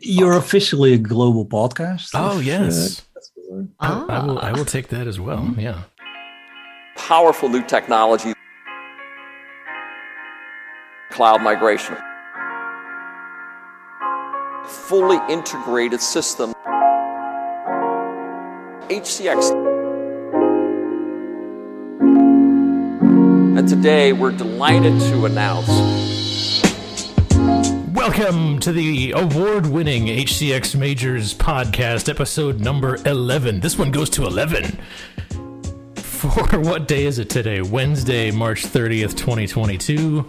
You're officially a global podcast. Oh if, yes, uh, I, I will. I will take that as well. Yeah. powerful new technology, cloud migration, fully integrated system, HCX. And today we're delighted to announce Welcome to the award-winning HCX Majors podcast, episode number eleven. This one goes to eleven. For what day is it today? Wednesday, March thirtieth, twenty twenty-two.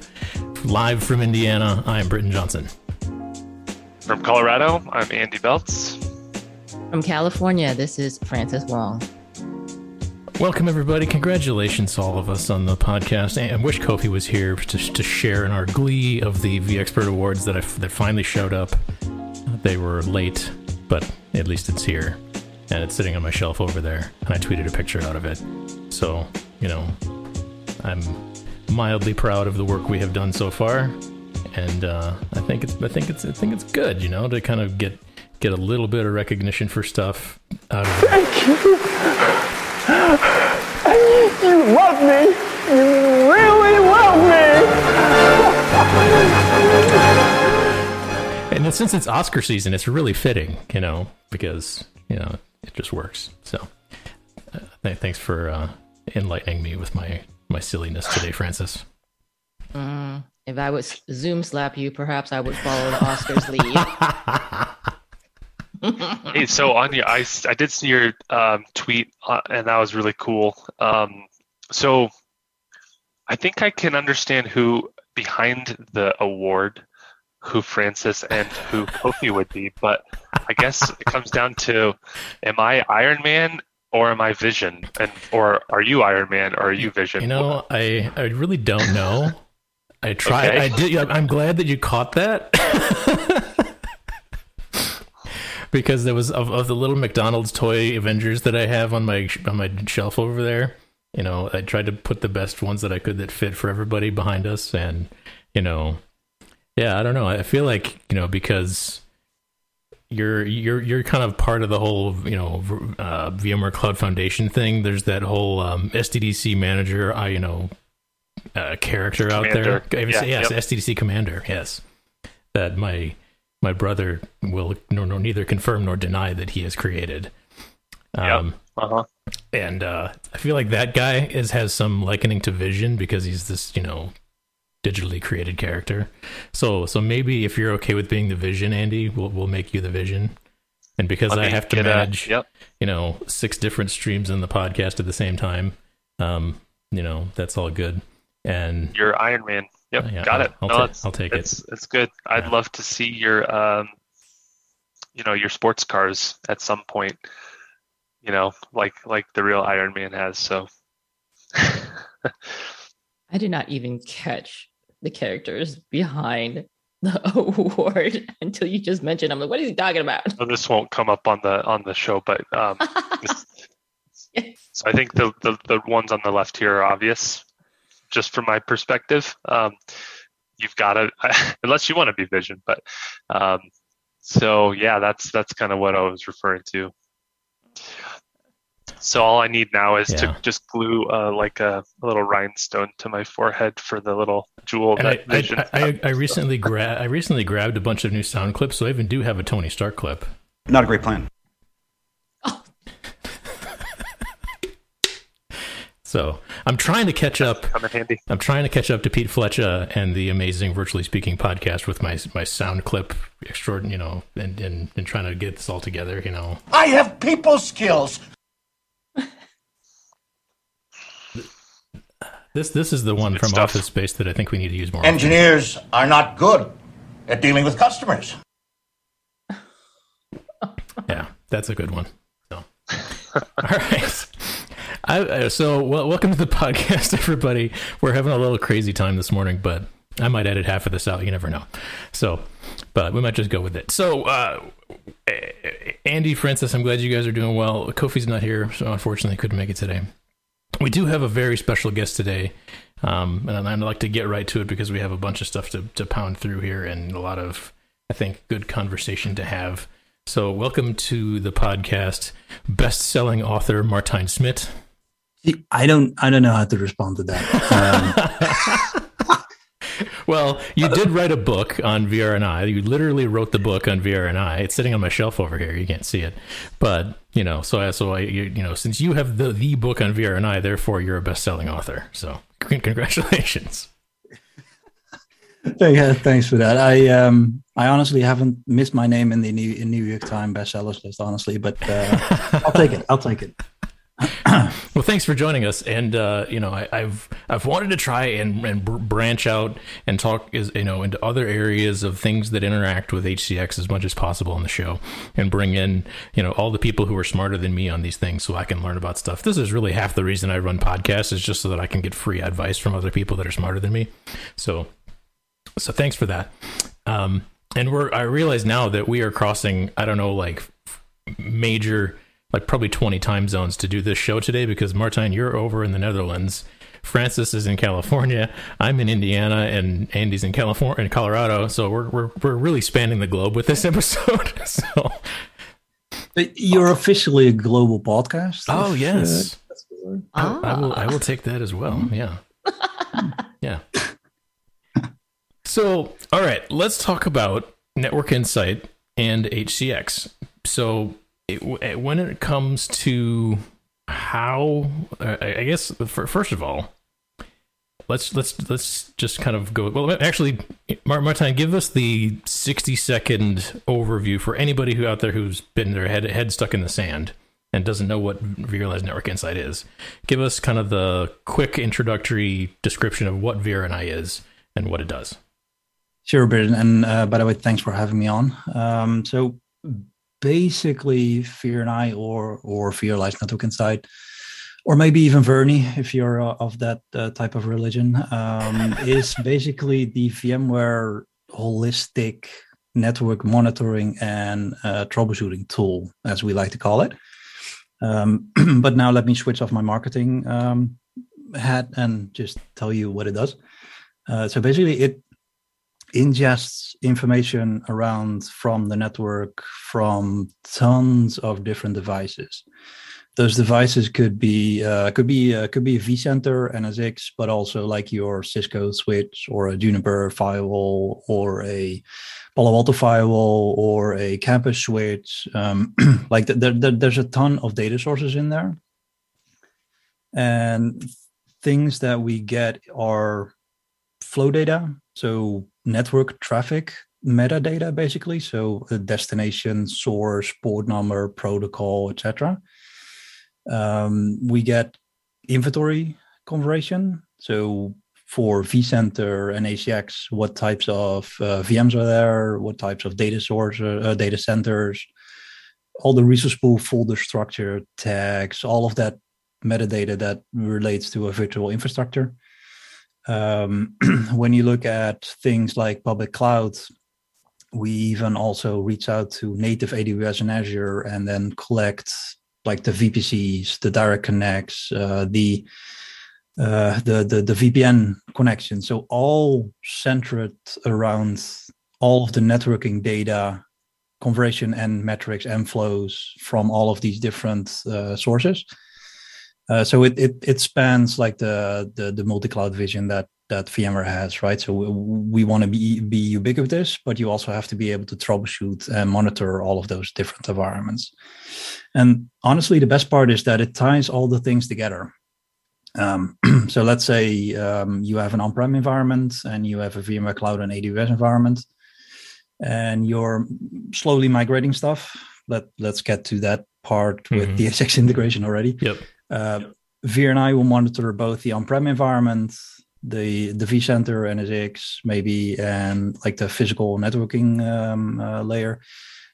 Live from Indiana, I am Britton Johnson. From Colorado, I'm Andy Belts. From California, this is Francis Wong. Welcome, everybody. Congratulations to all of us on the podcast. And I wish Kofi was here to, to share in our glee of the vExpert Awards that, I, that finally showed up. They were late, but at least it's here. And it's sitting on my shelf over there. And I tweeted a picture out of it. So, you know, I'm mildly proud of the work we have done so far. And uh, I think it's I think it's I think it's good, you know, to kind of get get a little bit of recognition for stuff out of. Thank you love me. You really love me. And since it's Oscar season, it's really fitting, you know, because you know it just works. So, uh, th- thanks for uh, enlightening me with my my silliness today, Francis. Mm, if I would Zoom slap you, perhaps I would follow the Oscar's lead. Hey, so on your, I, I did see your um, tweet, uh, and that was really cool. Um, so I think I can understand who behind the award, who Francis and who Kofi would be, but I guess it comes down to, am I Iron Man or am I Vision, and or are you Iron Man or are you Vision? You know, I I really don't know. I tried. Okay. I did. I'm glad that you caught that. because there was of, of the little McDonald's toy Avengers that I have on my on my shelf over there. You know, I tried to put the best ones that I could that fit for everybody behind us, and you know, yeah, I don't know. I feel like you know because you're you're you're kind of part of the whole you know uh, VMware Cloud Foundation thing. There's that whole um, SDDC manager, uh, you know, uh, character out there. Yeah, yes, yep. SDDC commander. Yes, that my my brother will nor, nor neither confirm nor deny that he has created. Um, Uh-huh. and uh, I feel like that guy is has some likening to Vision because he's this, you know, digitally created character. So, so maybe if you're okay with being the Vision, Andy, we'll we'll make you the Vision. And because Let I have to a- manage, yep. you know, six different streams in the podcast at the same time, um, you know, that's all good. And You're Iron Man. Yep, Uh, yeah, got I'll- it. I'll no, ta- it's, I'll take it. it's, It's good. I'd Yeah. love to see your, um, you know, your sports cars at some point. You know, like like the real Iron Man has. So, I did not even catch the characters behind the award until you just mentioned. I'm like, what is he talking about? so this won't come up on the on the show, but um, this- so I think the, the the ones on the left here are obvious, just from my perspective. Um, you've got to, unless you want to be Vision, but um, so yeah, that's that's kind of what I was referring to. So all I need now is Yeah. to just glue uh, like a, a little rhinestone to my forehead for the little jewel and I, Vision. I, I, I recently gra- I recently grabbed a bunch of new sound clips, so I even do have a Tony Stark clip. Not a great plan. So I'm trying to catch up. come in handy. I'm trying to catch up to Pete Flecha and the amazing virtually speaking podcast with my my sound clip extraordinary, you know, and, and and trying to get this all together, you know. I have people skills. This this is the one from stuff. Office Space that I think we need to use more. often. Engineers are not good at dealing with customers. Yeah, that's a good one. So, all right. I, so, well, welcome to the podcast, everybody. We're having a little crazy time this morning, but I might edit half of this out. You never know. So, but we might just go with it. So, uh, Andy, Francis, I'm glad you guys are doing well. Kofi's not here, so unfortunately couldn't make it today. We do have a very special guest today, um, and I'd like to get right to it because we have a bunch of stuff to, to pound through here and a lot of I think, good conversation to have. So, welcome to the podcast, best-selling author Martijn Smit. I don't I don't know how to respond to that. Um, well, you did write a book on VRNI. You literally wrote the book on VRNI. It's sitting on my shelf over here. You can't see it, but you know, so I so I you, you know, since you have the the book on VRNI, therefore you're a best-selling author. So, congratulations. yeah, thanks for that. I um I honestly haven't missed my name in the New, in New York Times bestsellers list, honestly, but uh, I'll take it. I'll take it. well, thanks for joining us. And uh, you know, I, have I've wanted to try and, and branch out and talk is you know into other areas of things that interact with HCX as much as possible on the show, and bring in you know all the people who are smarter than me on these things, so I can learn about stuff. This is really half the reason I run podcasts is just so that I can get free advice from other people that are smarter than me. So, so thanks for that. Um, and we're I realize now that we are crossing I don't know like major like probably 20 time zones to do this show today because Martijn, you're over in the Netherlands. Francis is in California. I'm in Indiana, and Andy's in California and Colorado. So we're we're we're really spanning the globe with this episode. so you're officially a global podcast. Oh yes, uh, I, I, will. I will take that as well. Yeah, yeah. So all right, let's talk about Network Insight and HCX. So it, when it comes to how, uh, I guess first of all, let's let's let's just kind of go. Well, actually, Martijn, give us the sixty second overview for anybody who out there who's been their head head stuck in the sand and doesn't know what vRealize Network Insight is. Give us kind of the quick introductory description of what VRNI is and what it does. Sure, Britton. And uh, by the way, thanks for having me on. Um, so basically VRNI or or vRealize Network Insight, or maybe even VRNI if you're uh, of that uh, type of religion, um, is basically the VMware holistic network monitoring and uh, troubleshooting tool, as we like to call it. Um, but now let me switch off my marketing um, hat and just tell you what it does. Uh, so basically, it ingests information around from the network from tons of different devices. Those devices could be uh, could be uh, could be a vCenter NSX, but also like your Cisco switch or a Juniper firewall or a Palo Alto firewall or a campus switch. Um, like the, the, there's a ton of data sources in there, and things that we get are flow data. So network traffic metadata basically. So the destination source port number protocol etc um, we get inventory conversion. So for vcenter and HCX what types of uh, vms are there? What types of data source uh, data centers? All the resource pool folder structure tags all of that metadata that relates to a virtual infrastructure um, when you look at things like public clouds, we even also reach out to native AWS and Azure and then collect like the VPCs, the direct connects, uh, the, uh, the the the VPN connection. So all centered around all of the networking data, conversion and metrics and flows from all of these different uh, sources. Uh, so it, it it spans like the the, the multi cloud vision that that VMware has, right? So we, we want to be be ubiquitous, but you also have to be able to troubleshoot and monitor all of those different environments. And honestly, the best part is that it ties all the things together. Um, so let's say um, you have an on-prem environment and you have a VMware Cloud and AWS environment, and you're slowly migrating stuff. Let Let's get to that part mm-hmm. with DSX integration already. Yep uh, VRNI will monitor both the on-prem environment, the the vCenter, NSX, maybe, and like the physical networking um, uh, layer,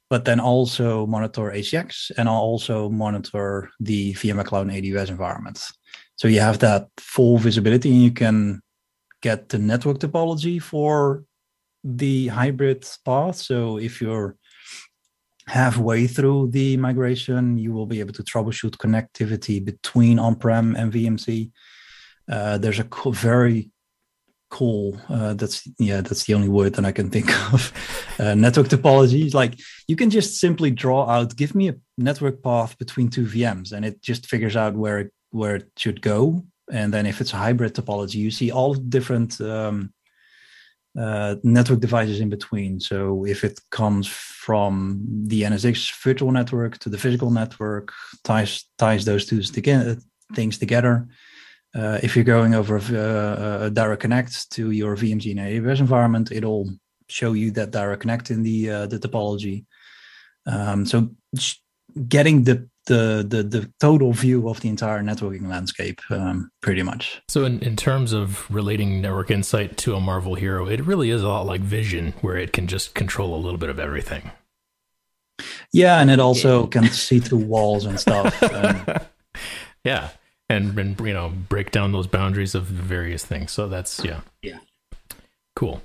but then also monitor HCX and I'll also monitor the VMware Cloud and AWS environments. So you have that full visibility, and you can get the network topology for the hybrid path. So if you're halfway through the migration, you will be able to troubleshoot connectivity between on-prem and VMC. Uh, there's a co- very cool. Uh, that's yeah, that's the only word that I can think of. uh, network topology. Like you can just simply draw out, give me a network path between two VMs, and it just figures out where it, where it should go. And then if it's a hybrid topology, you see all different um, uh, network devices in between. So if it comes from the NSX virtual network to the physical network, ties ties those two together, things together. Uh, if you're going over a, a, direct connect to your VMC in AWS environment, it'll show you that direct connect in the uh, the topology. Um, so getting the, the the the total view of the entire networking landscape, um, pretty much. So in, in terms of relating network insight to a Marvel hero, it really is a lot like Vision, where it can just control a little bit of everything. Yeah, and it also can see through walls and stuff. And, yeah and, and you know break down those boundaries of various things. So that's yeah, yeah, cool.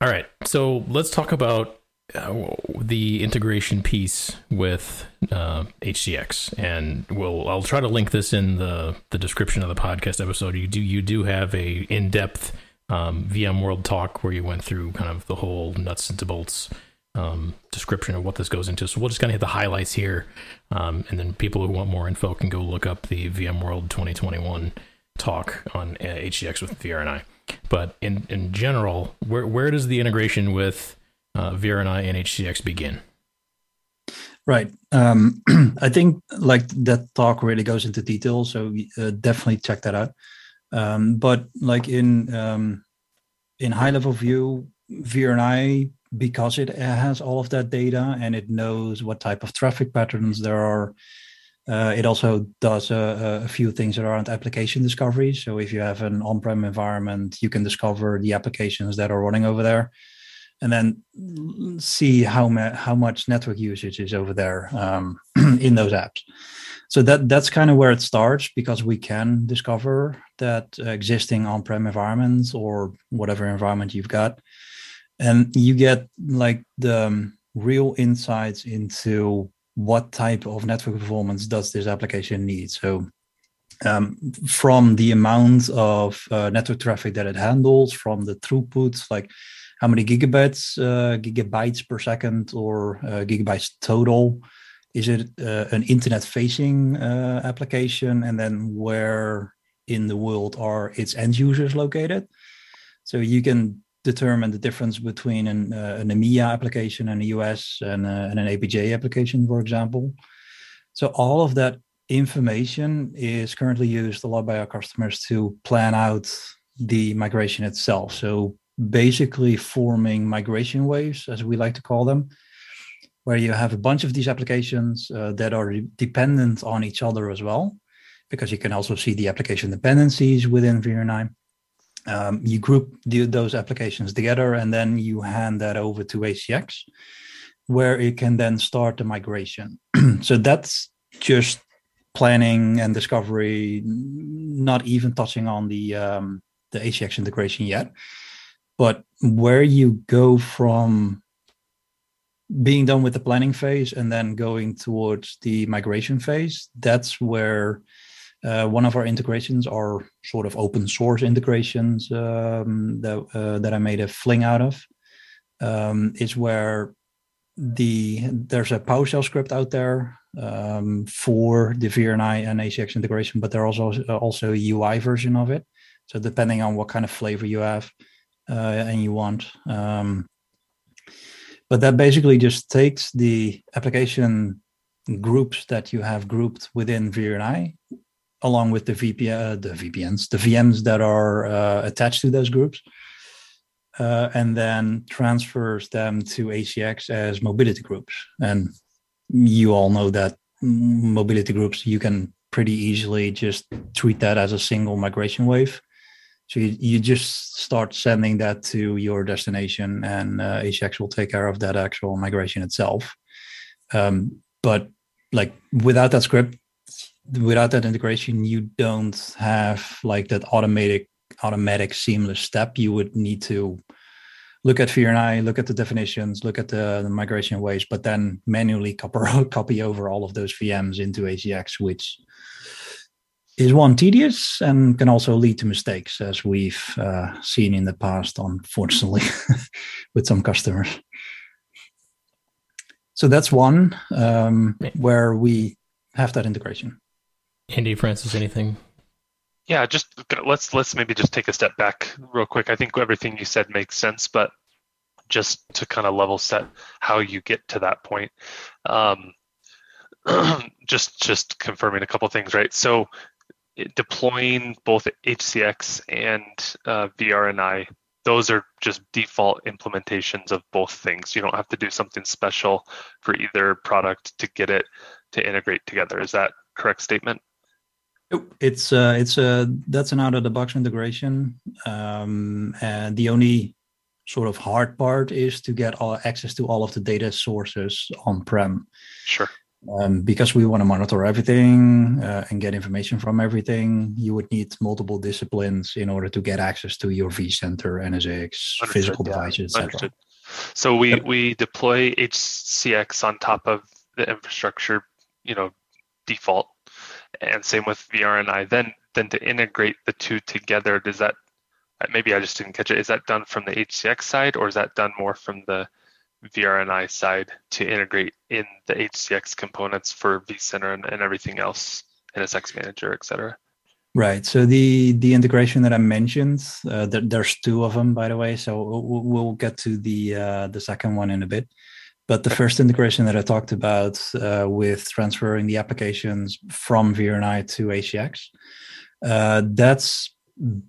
All right, so let's talk about uh, the integration piece with uh, HCX, and we'll I'll try to link this in the the description of the podcast episode. You do you do have a in depth um, VMworld talk where you went through kind of the whole nuts and bolts um, description of what this goes into. So we'll just kind of hit the highlights here, um, and then people who want more info can go look up the VMworld 2021 talk on uh, HCX with VRNI. But in in general, where where does the integration with uh, VRNI and HCX begin? Right. Um, I think like that talk really goes into detail, so uh, definitely check that out. Um, but like in um, in high level view, VRNI because it has all of that data and it knows what type of traffic patterns there are. Uh, it also does a, a, few things around application discovery. So if you have an on-prem environment, you can discover the applications that are running over there, and then see how ma- how much network usage is over there um, in those apps. So that that's kind of where it starts because we can discover that existing on-prem environments or whatever environment you've got and you get like the um, real insights into what type of network performance does this application need so um, from the amount of uh, network traffic that it handles from the throughput like how many gigabytes uh, gigabytes per second or uh, gigabytes total is it uh, an internet facing uh, application and then where in the world are its end users located so you can determine the difference between an, uh, an EMEA application and a US and, uh, and an APJ application, for example. So all of that information is currently used a lot by our customers to plan out the migration itself. So basically forming migration waves, as we like to call them, where you have a bunch of these applications uh, that are dependent on each other as well, because you can also see the application dependencies within VRNI um, you group the, those applications together and then you hand that over to HCX, where it can then start the migration. so that's just planning and discovery, not even touching on the um, the HCX integration yet. But where you go from being done with the planning phase and then going towards the migration phase, that's where uh, one of our integrations are sort of open source integrations um, that uh, that I made a fling out of. Um, is where the there's a PowerShell script out there um, for the VRNI and HCX integration, but there's also also a UI version of it. So depending on what kind of flavor you have uh, and you want. Um, but that basically just takes the application groups that you have grouped within VRNI along with the VPN, uh, the VPNs, the VMs that are uh, attached to those groups, uh, and then transfers them to HCX as mobility groups. And you all know that mobility groups, you can pretty easily just treat that as a single migration wave. So you, you just start sending that to your destination, and uh, HCX will take care of that actual migration itself. Um, but like without that script, without that integration, you don't have like that automatic, automatic seamless step. You would need to look at VRNI, look at the definitions, look at the, the migration ways, but then manually copy, copy over all of those VMs into HCX, which is one tedious and can also lead to mistakes, as we've uh, seen in the past, unfortunately, with some customers. So that's one um, where we have that integration. Andy, Francis, anything? Yeah, just let's let's maybe just take a step back real quick. I think everything you said makes sense, but just to kind of level set how you get to that point. Um, just just confirming a couple things, right? So deploying both HCX and uh, VRNI, those are just default implementations of both things. You don't have to do something special for either product to get it to integrate together. Is that correct statement? It's uh, it's a that's an out of the box integration, um, and the only sort of hard part is to get all access to all of the data sources on prem. Sure. Um, because we want to monitor everything uh, and get information from everything, you would need multiple disciplines in order to get access to your vCenter, NSX, Understood, physical yeah. devices, etc. So we yep. we deploy HCX on top of the infrastructure, you know, default, and same with VRNI. Then then to integrate the two together, does that maybe I just didn't catch it? Is that done from the HCX side, or is that done more from the VRNI side to integrate in the HCX components for vCenter and, and everything else, NSX Manager, et cetera? Right. So the the integration that I mentioned, uh, there, there's two of them, by the way. So we'll, we'll get to the uh, the second one in a bit. But the first integration that I talked about uh, with transferring the applications from VRNI to HCX, uh, that's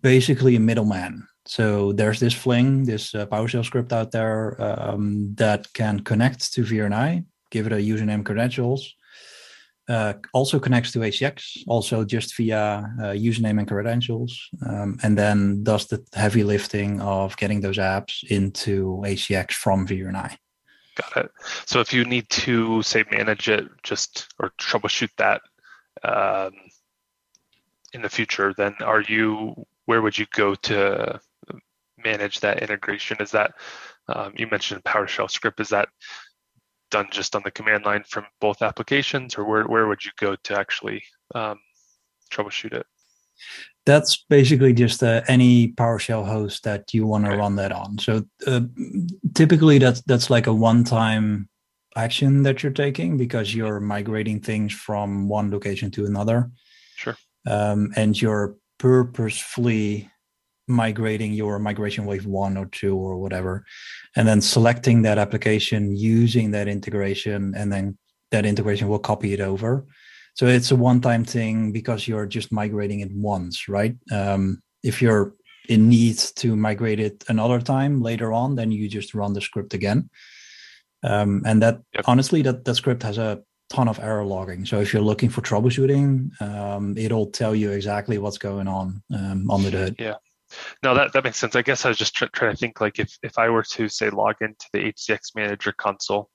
basically a middleman. So there's this Fling, this uh, PowerShell script out there um, that can connect to VRNI, give it a username credentials, uh, also connects to HCX, also just via uh, username and credentials, um, and then does the heavy lifting of getting those apps into HCX from VRNI. Got it. So if you need to say manage it, just or troubleshoot that um, in the future, then are you? Where would you go to manage that integration? Is that um, you mentioned PowerShell script? Is that done just on the command line from both applications, or where where would you go to actually um, troubleshoot it? That's basically just uh, any PowerShell host that you want to run that on. So uh, typically, that's that's like a one-time action that you're taking because you're migrating things from one location to another. Sure. Um, and you're purposefully migrating your migration wave one or two or whatever, and then selecting that application using that integration, and then that integration will copy it over. So it's a one-time thing because you're just migrating it once, right? Um, if you're in need to migrate it another time later on, then you just run the script again. Um, and that yep. honestly, that that script has a ton of error logging. So if you're looking for troubleshooting, um, it'll tell you exactly what's going on um, under the hood. Yeah. No, that, that makes sense. I guess I was just try, trying to think like if, if I were to say log into the HCX manager console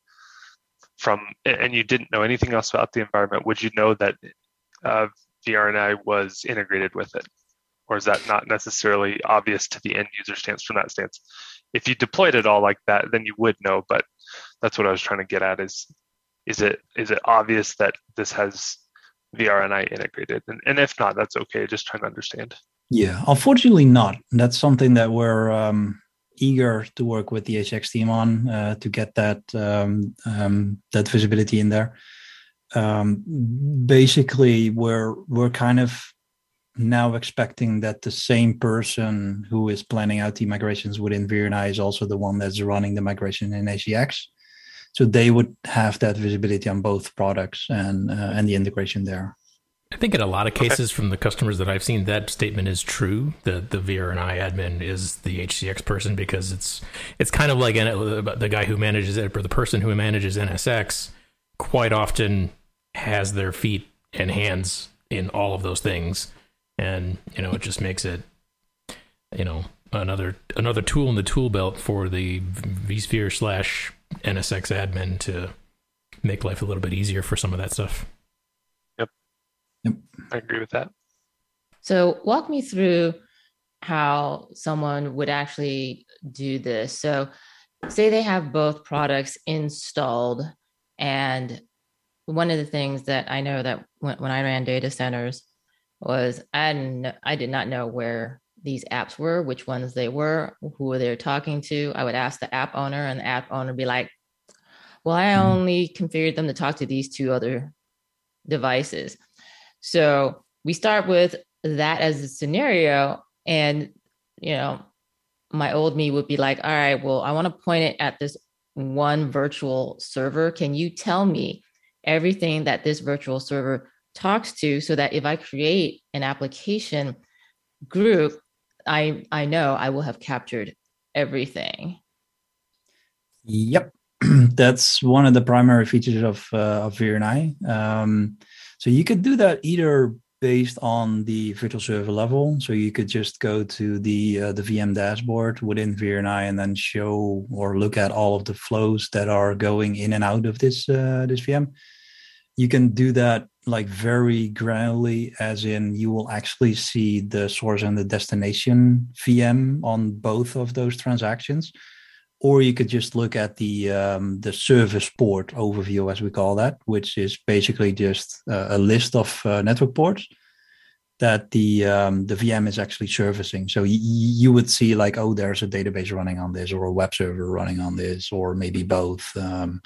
from, and you didn't know anything else about the environment, would you know that uh, VRNI was integrated with it? Or is that not necessarily obvious to the end user stance from that stance? If you deployed it all like that, then you would know, but that's what I was trying to get at is, is it, is it obvious that this has VRNI integrated? And, and if not, that's okay. Just trying to understand. Yeah, unfortunately not. That's something that we're um, eager to work with the HX team on uh, to get that um, um, that visibility in there. Um, basically, we're we're kind of now expecting that the same person who is planning out the migrations within VRNI is also the one that's running the migration in HX. So they would have that visibility on both products and uh, and the integration there. I think in a lot of cases okay. from the customers that I've seen, that statement is true. The the VRNI admin is the HCX person because it's it's kind of like uh, the guy who manages it or the person who manages NSX quite often has their feet and hands in all of those things, and you know it just makes it you know another another tool in the tool belt for the vSphere slash NSX admin to make life a little bit easier for some of that stuff. Yep. I agree with that. So, walk me through how someone would actually do this. So, say they have both products installed, and one of the things that I know that when, when I ran data centers, was I didn't I did not know where these apps were, which ones they were, who they were talking to. I would ask the app owner, and the app owner would be like, "Well, I mm-hmm. only configured them to talk to these two other devices." So we start with that as a scenario, and you know, my old me would be like, "All right, well, I want to point it at this one virtual server. Can you tell me everything that this virtual server talks to so that if I create an application group, I I know I will have captured everything. Yep, that's one of the primary features of uh, of VRNI. Um, so you could do that either based on the virtual server level. So you could just go to the uh, the VM dashboard within VRNI and then show or look at all of the flows that are going in and out of this uh, this VM. You can do that like very granularly, as in you will actually see the source and the destination VM on both of those transactions. Or you could just look at the um, the service port overview, as we call that, which is basically just uh, a list of uh, network ports that the um, the VM is actually servicing. So y- you would see like, oh, there's a database running on this, or a web server running on this, or maybe both. Um,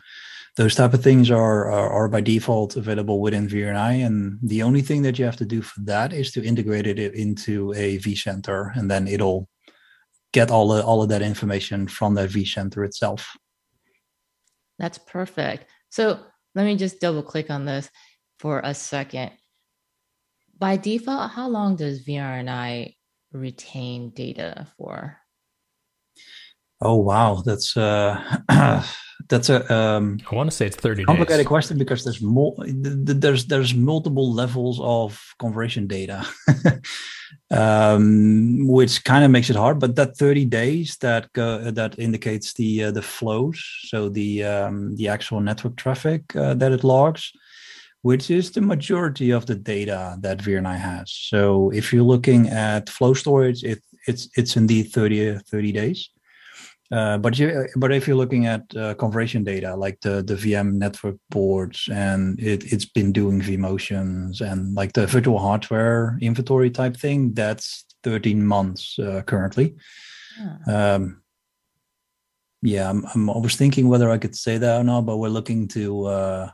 those type of things are, are, are by default available within VRNI, and the only thing that you have to do for that is to integrate it into a vCenter, and then it'll get all of, all of that information from that vCenter itself. That's perfect. So let me just double click on this for a second. By default, how long does VRNI retain data for? Oh wow, that's uh that's a um, I want to say it's 30 complicated days. question because there's more there's there's multiple levels of conversion data. Um, which kind of makes it hard but that 30 days that go, that indicates the uh, the flows so the um, the actual network traffic uh, that it logs which is the majority of the data that VRNI has. So if you're looking at flow storage it it's it's indeed 30 30 days uh, but you, but if you're looking at uh, conversion data like the the VM network ports and it it's been doing vMotions and like the virtual hardware inventory type thing, that's 13 months uh, currently. Yeah. Um, yeah, I'm, I'm, I was thinking whether I could say that or not, but we're looking to uh,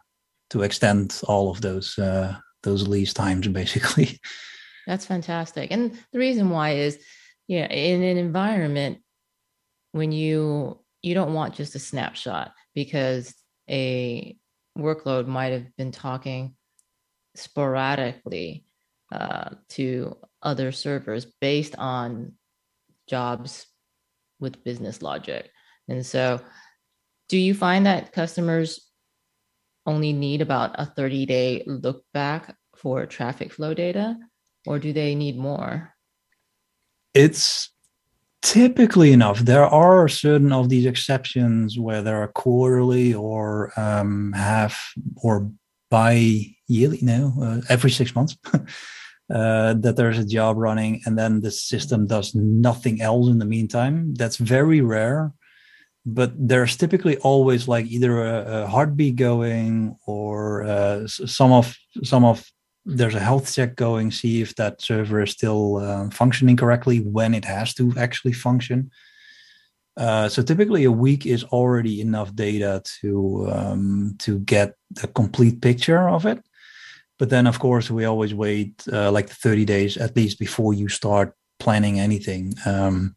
to extend all of those uh, those lease times basically. That's fantastic, and the reason why is, yeah, in an environment when you you don't want just a snapshot because a workload might have been talking sporadically uh, to other servers based on jobs with business logic. And so, do you find that customers only need about a 30 day look back for traffic flow data, or do they need more? It's typically enough there are certain of these exceptions where there are quarterly or um, half or bi-yearly no uh, every six months uh, that there's a job running and then the system does nothing else in the meantime. That's very rare but there's typically always like either a, a heartbeat going or uh, some of some of there's a health check going, see if that server is still uh, functioning correctly when it has to actually function. Uh, so typically, a week is already enough data to um, to get a complete picture of it. But then, of course, we always wait uh, like 30 days at least before you start planning anything. Um,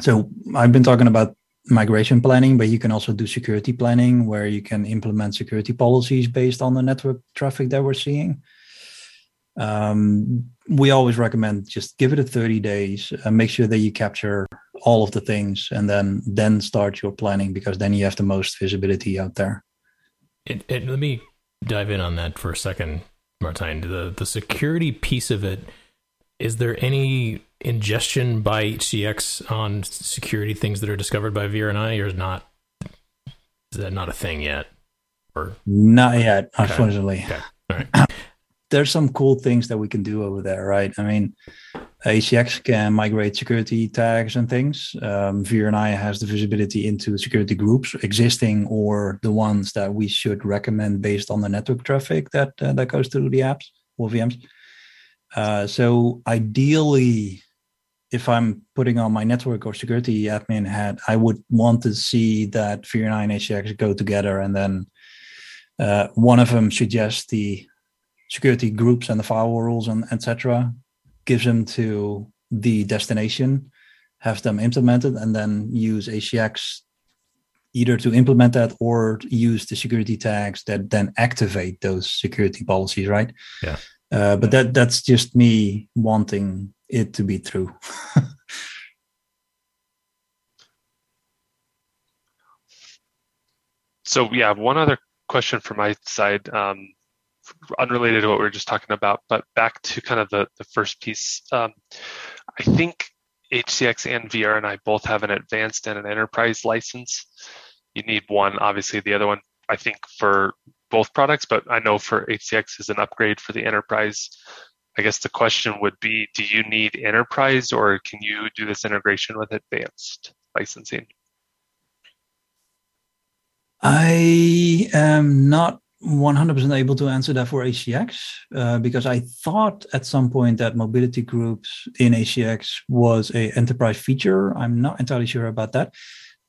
so I've been talking about migration planning, but you can also do security planning, where you can implement security policies based on the network traffic that we're seeing um, we always recommend just give it a 30 days and make sure that you capture all of the things and then then start your planning because then you have the most visibility out there. It, it, let me dive in on that for a second martijn. The the security piece of it is there any ingestion by hcx on security things that are discovered by vrni or is not is that not a thing yet? Or not yet unfortunately. Okay. okay. all right there's some cool things that we can do over there, right? I mean, HCX can migrate security tags and things. Um, VRNI has the visibility into security groups, existing or the ones that we should recommend based on the network traffic that uh, that goes through the apps or VMs. Uh, so ideally, if I'm putting on my network or security admin hat, I would want to see that VRNI and HCX go together, and then uh, one of them suggests the security groups and the firewall rules and etc. Gives them to the destination, have them implemented, and then use HCX either to implement that or use the security tags that then activate those security policies, right? Yeah. Uh, but that that's just me wanting it to be true. so yeah, one other question from my side, um, unrelated to what we were just talking about, but back to kind of the, the first piece. Um, I think HCX and VRNI both have an advanced and an enterprise license. You need one, obviously the other one, I think for both products, but I know for HCX is an upgrade for the enterprise. I guess the question would be, do you need enterprise or can you do this integration with advanced licensing? I am not 100% able to answer that for HCX uh, because I thought at some point that mobility groups in HCX was a enterprise feature. I'm not entirely sure about that.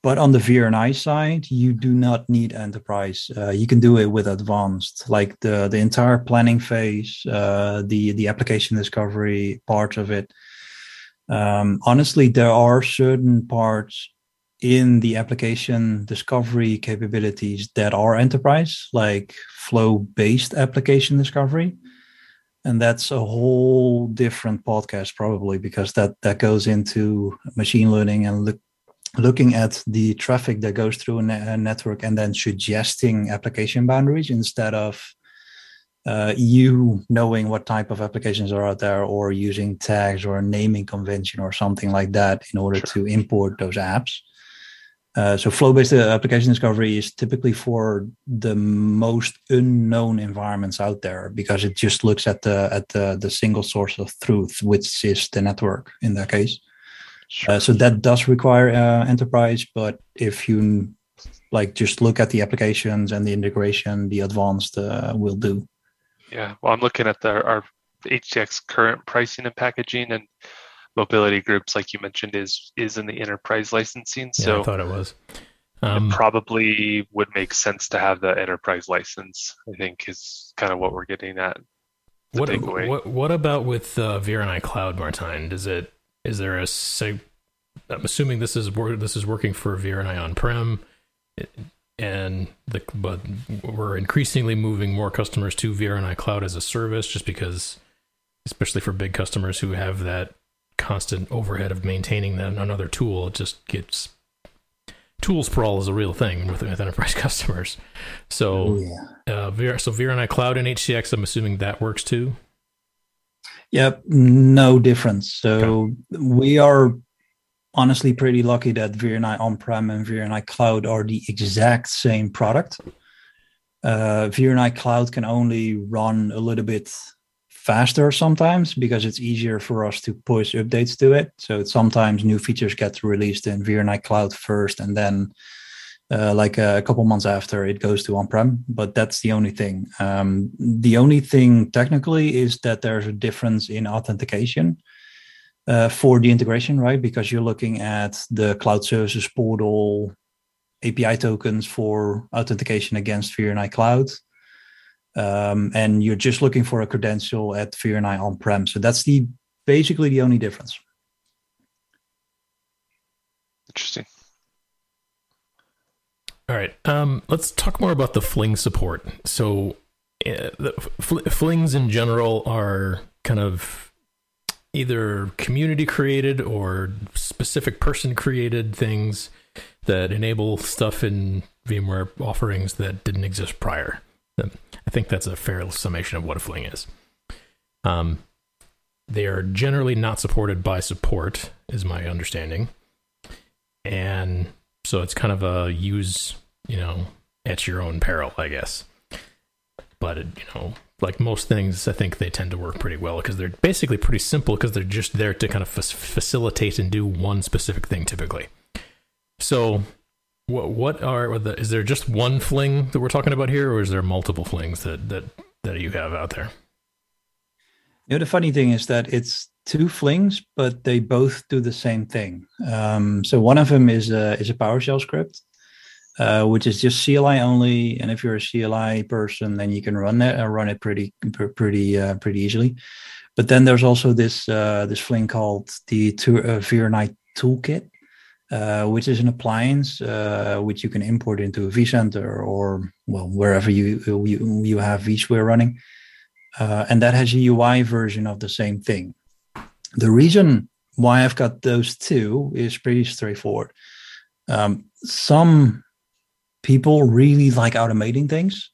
But on the VRNI side, you do not need enterprise. Uh, you can do it with advanced, like the the entire planning phase, uh, the the application discovery part of it. Um, honestly, there are certain parts in the application discovery capabilities that are enterprise, like flow based application discovery. And that's a whole different podcast, probably, because that, that goes into machine learning and look, looking at the traffic that goes through a, network and then suggesting application boundaries instead of uh, you knowing what type of applications are out there or using tags or a naming convention or something like that in order sure. to import those apps. Uh, so flow-based uh, application discovery is typically for the most unknown environments out there because it just looks at the at the, the single source of truth, which is the network in that case. Sure. Uh, so that does require uh, enterprise, but if you like just look at the applications and the integration, the advanced uh, will do. Yeah, well, I'm looking at the, our HCX current pricing and packaging, and mobility groups, like you mentioned, is is in the enterprise licensing. Yeah, so I thought it was. Um, it probably would make sense to have the enterprise license. I think is kind of what we're getting at. What, what, what about with uh, VRNI Cloud, Martijn? Does it is there a seg- I'm assuming this is this is working for VRNI on prem, and the but we're increasingly moving more customers to VRNI Cloud as a service, just because, especially for big customers who have that constant overhead of maintaining that another tool, it just gets tool sprawl is a real thing with, with enterprise customers. So, yeah. uh, VR, so VRNI Cloud and HCX, I'm assuming that works too. Yep, no difference. So okay. we are honestly pretty lucky that VRNI on-prem and VRNI Cloud are the exact same product. Uh, VRNI Cloud can only run a little bit faster sometimes because it's easier for us to push updates to it. So sometimes new features get released in VRNI Cloud first, and then uh, like a, couple months after it goes to on-prem. But that's the only thing. Um, the only thing technically is that there's a difference in authentication. Uh, for the integration, right? Because you're looking at the cloud services portal API tokens for authentication against VRNI Cloud um, and you're just looking for a credential at VRNI on-prem. So that's the basically the only difference. Interesting. All right, um, let's talk more about the Fling support. So, uh, the fl- Flings in general are kind of either community created or specific person created things that enable stuff in VMware offerings that didn't exist prior. I think that's a fair summation of what a fling is. Um, they are generally not supported by support, is my understanding, and so it's kind of a use, you know, at your own peril, I guess. But it, you know, like most things, I think they tend to work pretty well because they're basically pretty simple because they're just there to kind of f- facilitate and do one specific thing typically. So what what are the, is there just one fling that we're talking about here, or is there multiple flings that that that you have out there? You know, the funny thing is that it's two flings, but they both do the same thing. Um, so one of them is a is a PowerShell script, uh, which is just CLI only. And if you're a CLI person, then you can run it and uh, run it pretty pretty uh, pretty easily. But then there's also this uh, this fling called the uh, VRNI Toolkit, uh, which is an appliance uh, which you can import into a vCenter or well wherever you you, you have vSphere running, uh, and that has a UI version of the same thing. The reason why I've got those two is pretty straightforward. Um, some people really like automating things.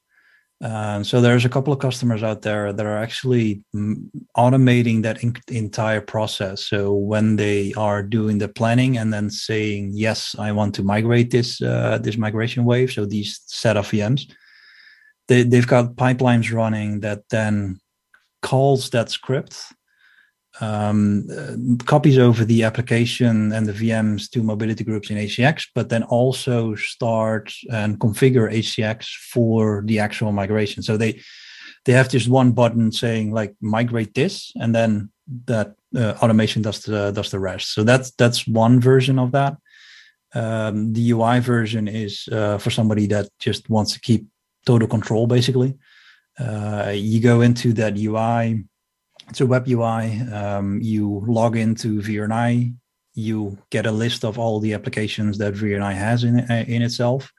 Uh, so there's a couple of customers out there that are actually mm, automating that in- entire process. So when they are doing the planning and then saying, "Yes, I want to migrate this uh, this migration wave," so these set of VMs, they, they've got pipelines running that then calls that script um, uh, copies over the application and the VMs to mobility groups in HCX, but then also start and configure HCX for the actual migration. So they they have just one button saying like migrate this, and then that uh, automation does the does the rest. So that's that's one version of that. Um, the UI version is uh, for somebody that just wants to keep total control, basically. Uh, you go into that UI it's a web UI. Um, you log into VRNI. You get a list of all the applications that VRNI has in in itself,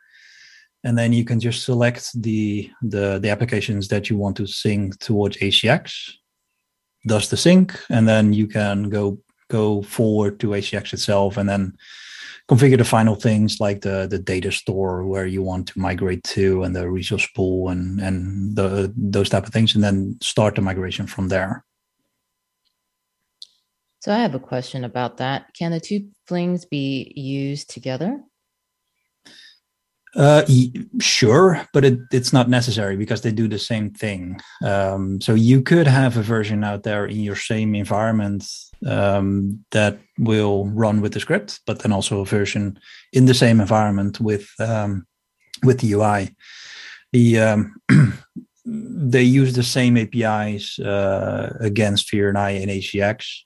and then you can just select the the the applications that you want to sync towards HCX. Does the sync, and then you can go go forward to HCX itself, and then configure the final things like the the data store where you want to migrate to and the resource pool and and the those type of things and then start the migration from there so I have a question about that. Can the two flings be used together? Uh, sure, but it, it's not necessary because they do the same thing. Um, so you could have a version out there in your same environment um, that will run with the script, but then also a version in the same environment with um, with the UI. The um, they use the same APIs uh, against VRNI and HCX.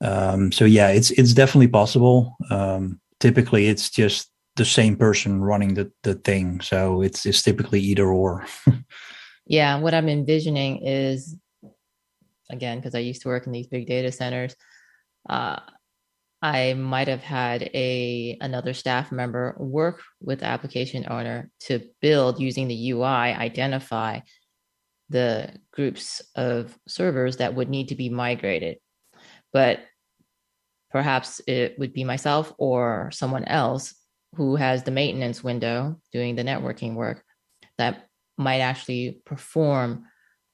Um, so yeah, it's it's definitely possible. Um, typically, it's just the same person running the the thing, so it's it's typically either or. yeah, what I'm envisioning is, again, because I used to work in these big data centers. Uh, I might have had a another staff member work with the application owner to build using the UI, identify the groups of servers that would need to be migrated. But perhaps it would be myself or someone else who has the maintenance window doing the networking work that might actually perform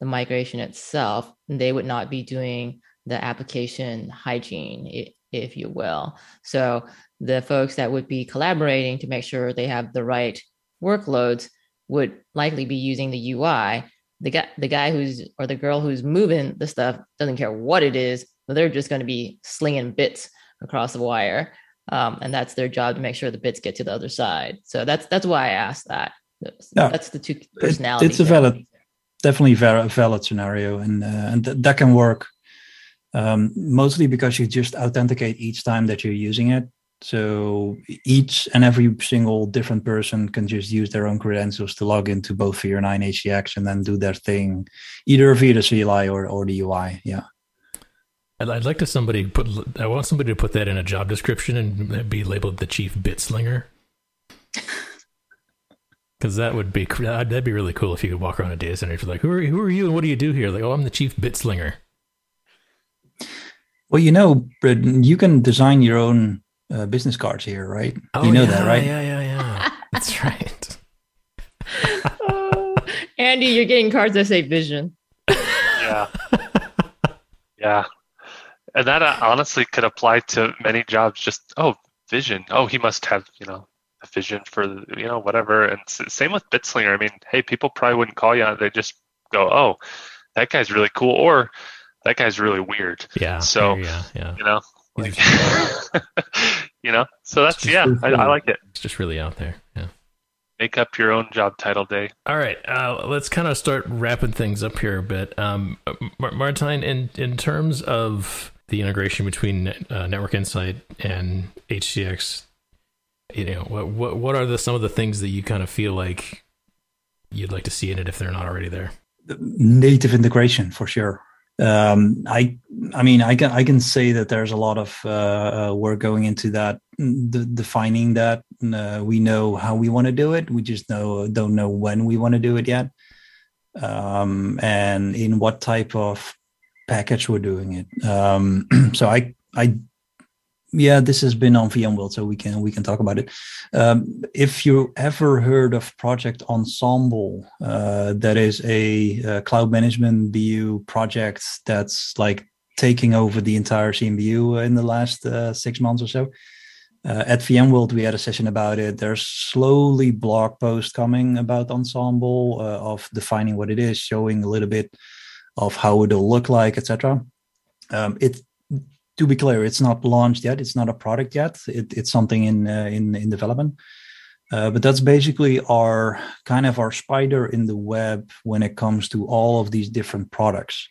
the migration itself. They would not be doing the application hygiene, if you will. So the folks that would be collaborating to make sure they have the right workloads would likely be using the UI. The guy, the guy who's or the girl who's moving the stuff doesn't care what it is they're just going to be slinging bits across the wire. Um, and that's their job to make sure the bits get to the other side. So that's that's why I asked that. Yeah. That's the two personalities. It's a valid, definitely very valid scenario, and uh, and th- that can work. Um, mostly because you just authenticate each time that you're using it. So each and every single different person can just use their own credentials to log into both VRNI HCX and then do their thing, either via the CLI or, or the UI. Yeah. I'd, I'd like to somebody put. I want somebody to put that in a job description and be labeled the chief bit slinger. Because that would be that'd be really cool if you could walk around a data center. If you're like, who are who are you and what do you do here? Like, oh, I'm the chief bit slinger. Well, you know, you can design your own uh, business cards here, right? Oh, you know yeah, that, right? Yeah, yeah, yeah. That's right. oh, Andy, you're getting cards that say vision. Yeah. Yeah and that uh, honestly could apply to many jobs. Just oh, vision. Oh, he must have you know a vision for you know whatever. And same with Bitslinger. I mean, hey, people probably wouldn't call you on. They just go, oh, that guy's really cool, or that guy's really weird. Yeah. So yeah, yeah. You know. Like, you know, so that's yeah, I, I, like it. It's just really out there. Yeah. Make up your own job title day. All right, uh, let's kind of start wrapping things up here a bit. Um, Martijn, in in terms of the integration between uh, Network Insight and HCX, you know, what what what are the some of the things that you kind of feel like you'd like to see in it if they're not already there? Native integration for sure. Um, I I mean I can I can say that there's a lot of uh, uh work going into that, the, defining that. Uh, we know how we want to do it. We just know don't know when we want to do it yet, um, and in what type of package we're doing it. Um, so I I yeah, this has been on VMworld, so we can we can talk about it. Um, if you ever heard of Project Ensemble, uh, that is a, a, cloud management BU project that's like taking over the entire CMBU in the last uh, six months or so. Uh, at VMworld, we had a session about it. There's slowly blog posts coming about Ensemble uh, of defining what it is, showing a little bit of how it'll look like, etc. Um, it to be clear, it's not launched yet. It's not a product yet. It, it's something in uh, in in development. Uh, but that's basically our kind of our spider in the web when it comes to all of these different products.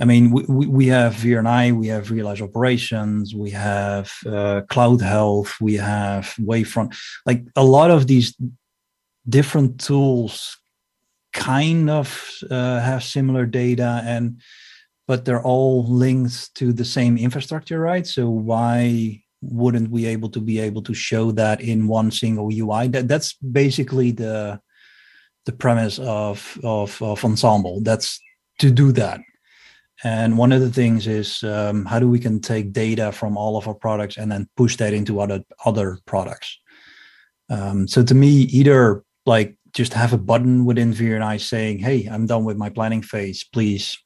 I mean, we, we have VRNI, we have vRealize Operations, we have uh, CloudHealth, we have Wavefront. Like a lot of these different tools kind of uh, have similar data and but they're all linked to the same infrastructure, right? So why wouldn't we able to be able to show that in one single UI? That that's basically the the premise of of, of Ensemble. That's to do that. And one of the things is um, how do we can take data from all of our products and then push that into other other products. Um, so to me, either like just have a button within VRNI saying, "Hey, I'm done with my planning phase. Please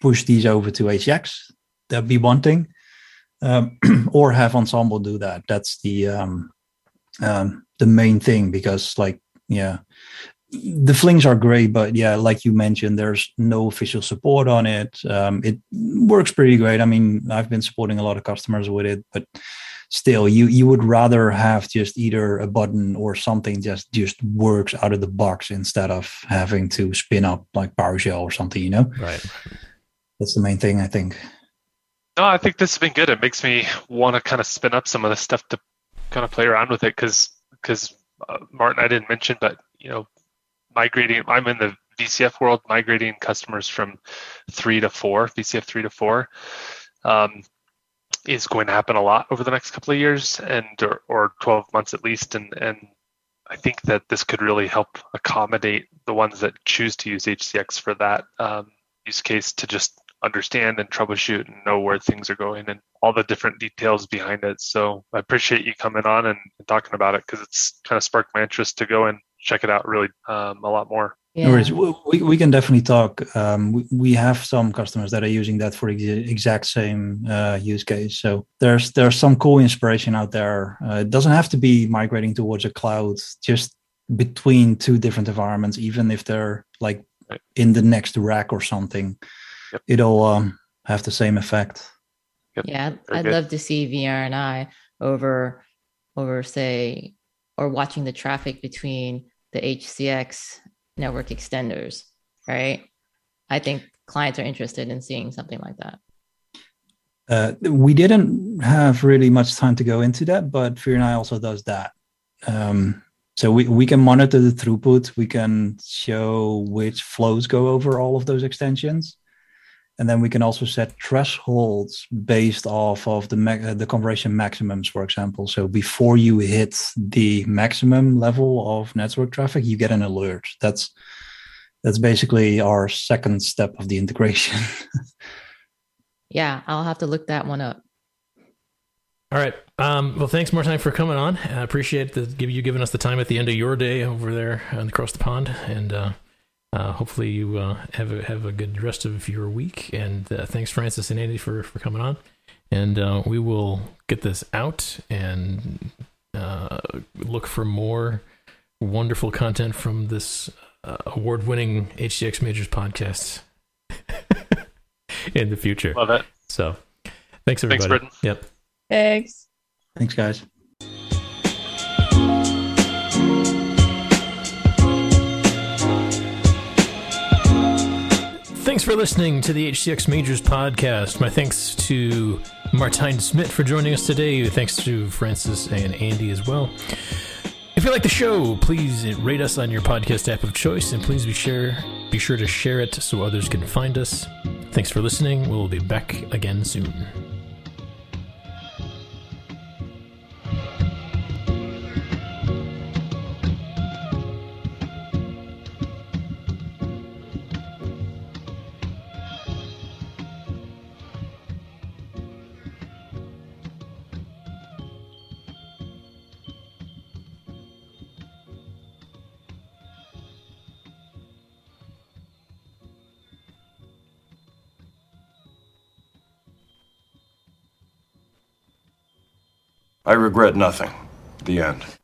push these over to HX. That'd be one thing. Um, or have Ensemble do that. That's the um, um, the main thing because, like, yeah, the flings are great, but yeah, like you mentioned, there's no official support on it. Um, it works pretty great. I mean, I've been supporting a lot of customers with it, but still, you you would rather have just either a button or something just just works out of the box instead of having to spin up like PowerShell or something, you know? Right that's the main thing I think. No, I think this has been good. It makes me want to kind of spin up some of the stuff to kind of play around with it because because uh, Martijn, I didn't mention, but you know, migrating. I'm in the VCF world, migrating customers from three to four, VCF three to four, um, is going to happen a lot over the next couple of years and or, or 12 months at least, and and I think that this could really help accommodate the ones that choose to use HCX for that um, use case to just understand and troubleshoot and know where things are going and all the different details behind it. So I appreciate you coming on and, and talking about it because it's kind of sparked my interest to go and check it out really um, a lot more. Yeah. No worries. We, we can definitely talk. Um, we, we have some customers that are using that for the exact same uh, use case. So there's there's some cool inspiration out there. Uh, it doesn't have to be migrating towards a cloud, just between two different environments, even if they're like in the next rack or something yep. it'll um, have the same effect. Yep. Yeah, I'd good. love to see VRNI over over say or watching the traffic between the HCX network extenders, right? I think clients are interested in seeing something like that. Uh, we didn't have really much time to go into that, but VRNI also does that. Um, so we, we can monitor the throughput. We can show which flows go over all of those extensions and then we can also set thresholds based off of the ma- the conversion maximums for example. So before you hit the maximum level of network traffic you get an alert. That's that's basically our second step of the integration. Yeah i'll have to look that one up. All right. Um, well, thanks Martijn for coming on. I appreciate the give you giving us the time at the end of your day over there across the pond, and uh, uh, hopefully you uh, have a, have a good rest of your week. And uh, thanks, Francis and Andy, for for coming on. And uh, we will get this out and uh, look for more wonderful content from this uh, award-winning HCX Majors podcast in the future. Love it. So, thanks everybody. Thanks, Britton. Yep. Thanks. Thanks, guys. Thanks for listening to the HCX Majors podcast. My thanks to Martijn Smit for joining us today. Thanks to Francis and Andy as well. If you like the show, please rate us on your podcast app of choice, and please be share be sure to share it so others can find us. Thanks for listening. We'll be back again soon. I regret nothing. The end.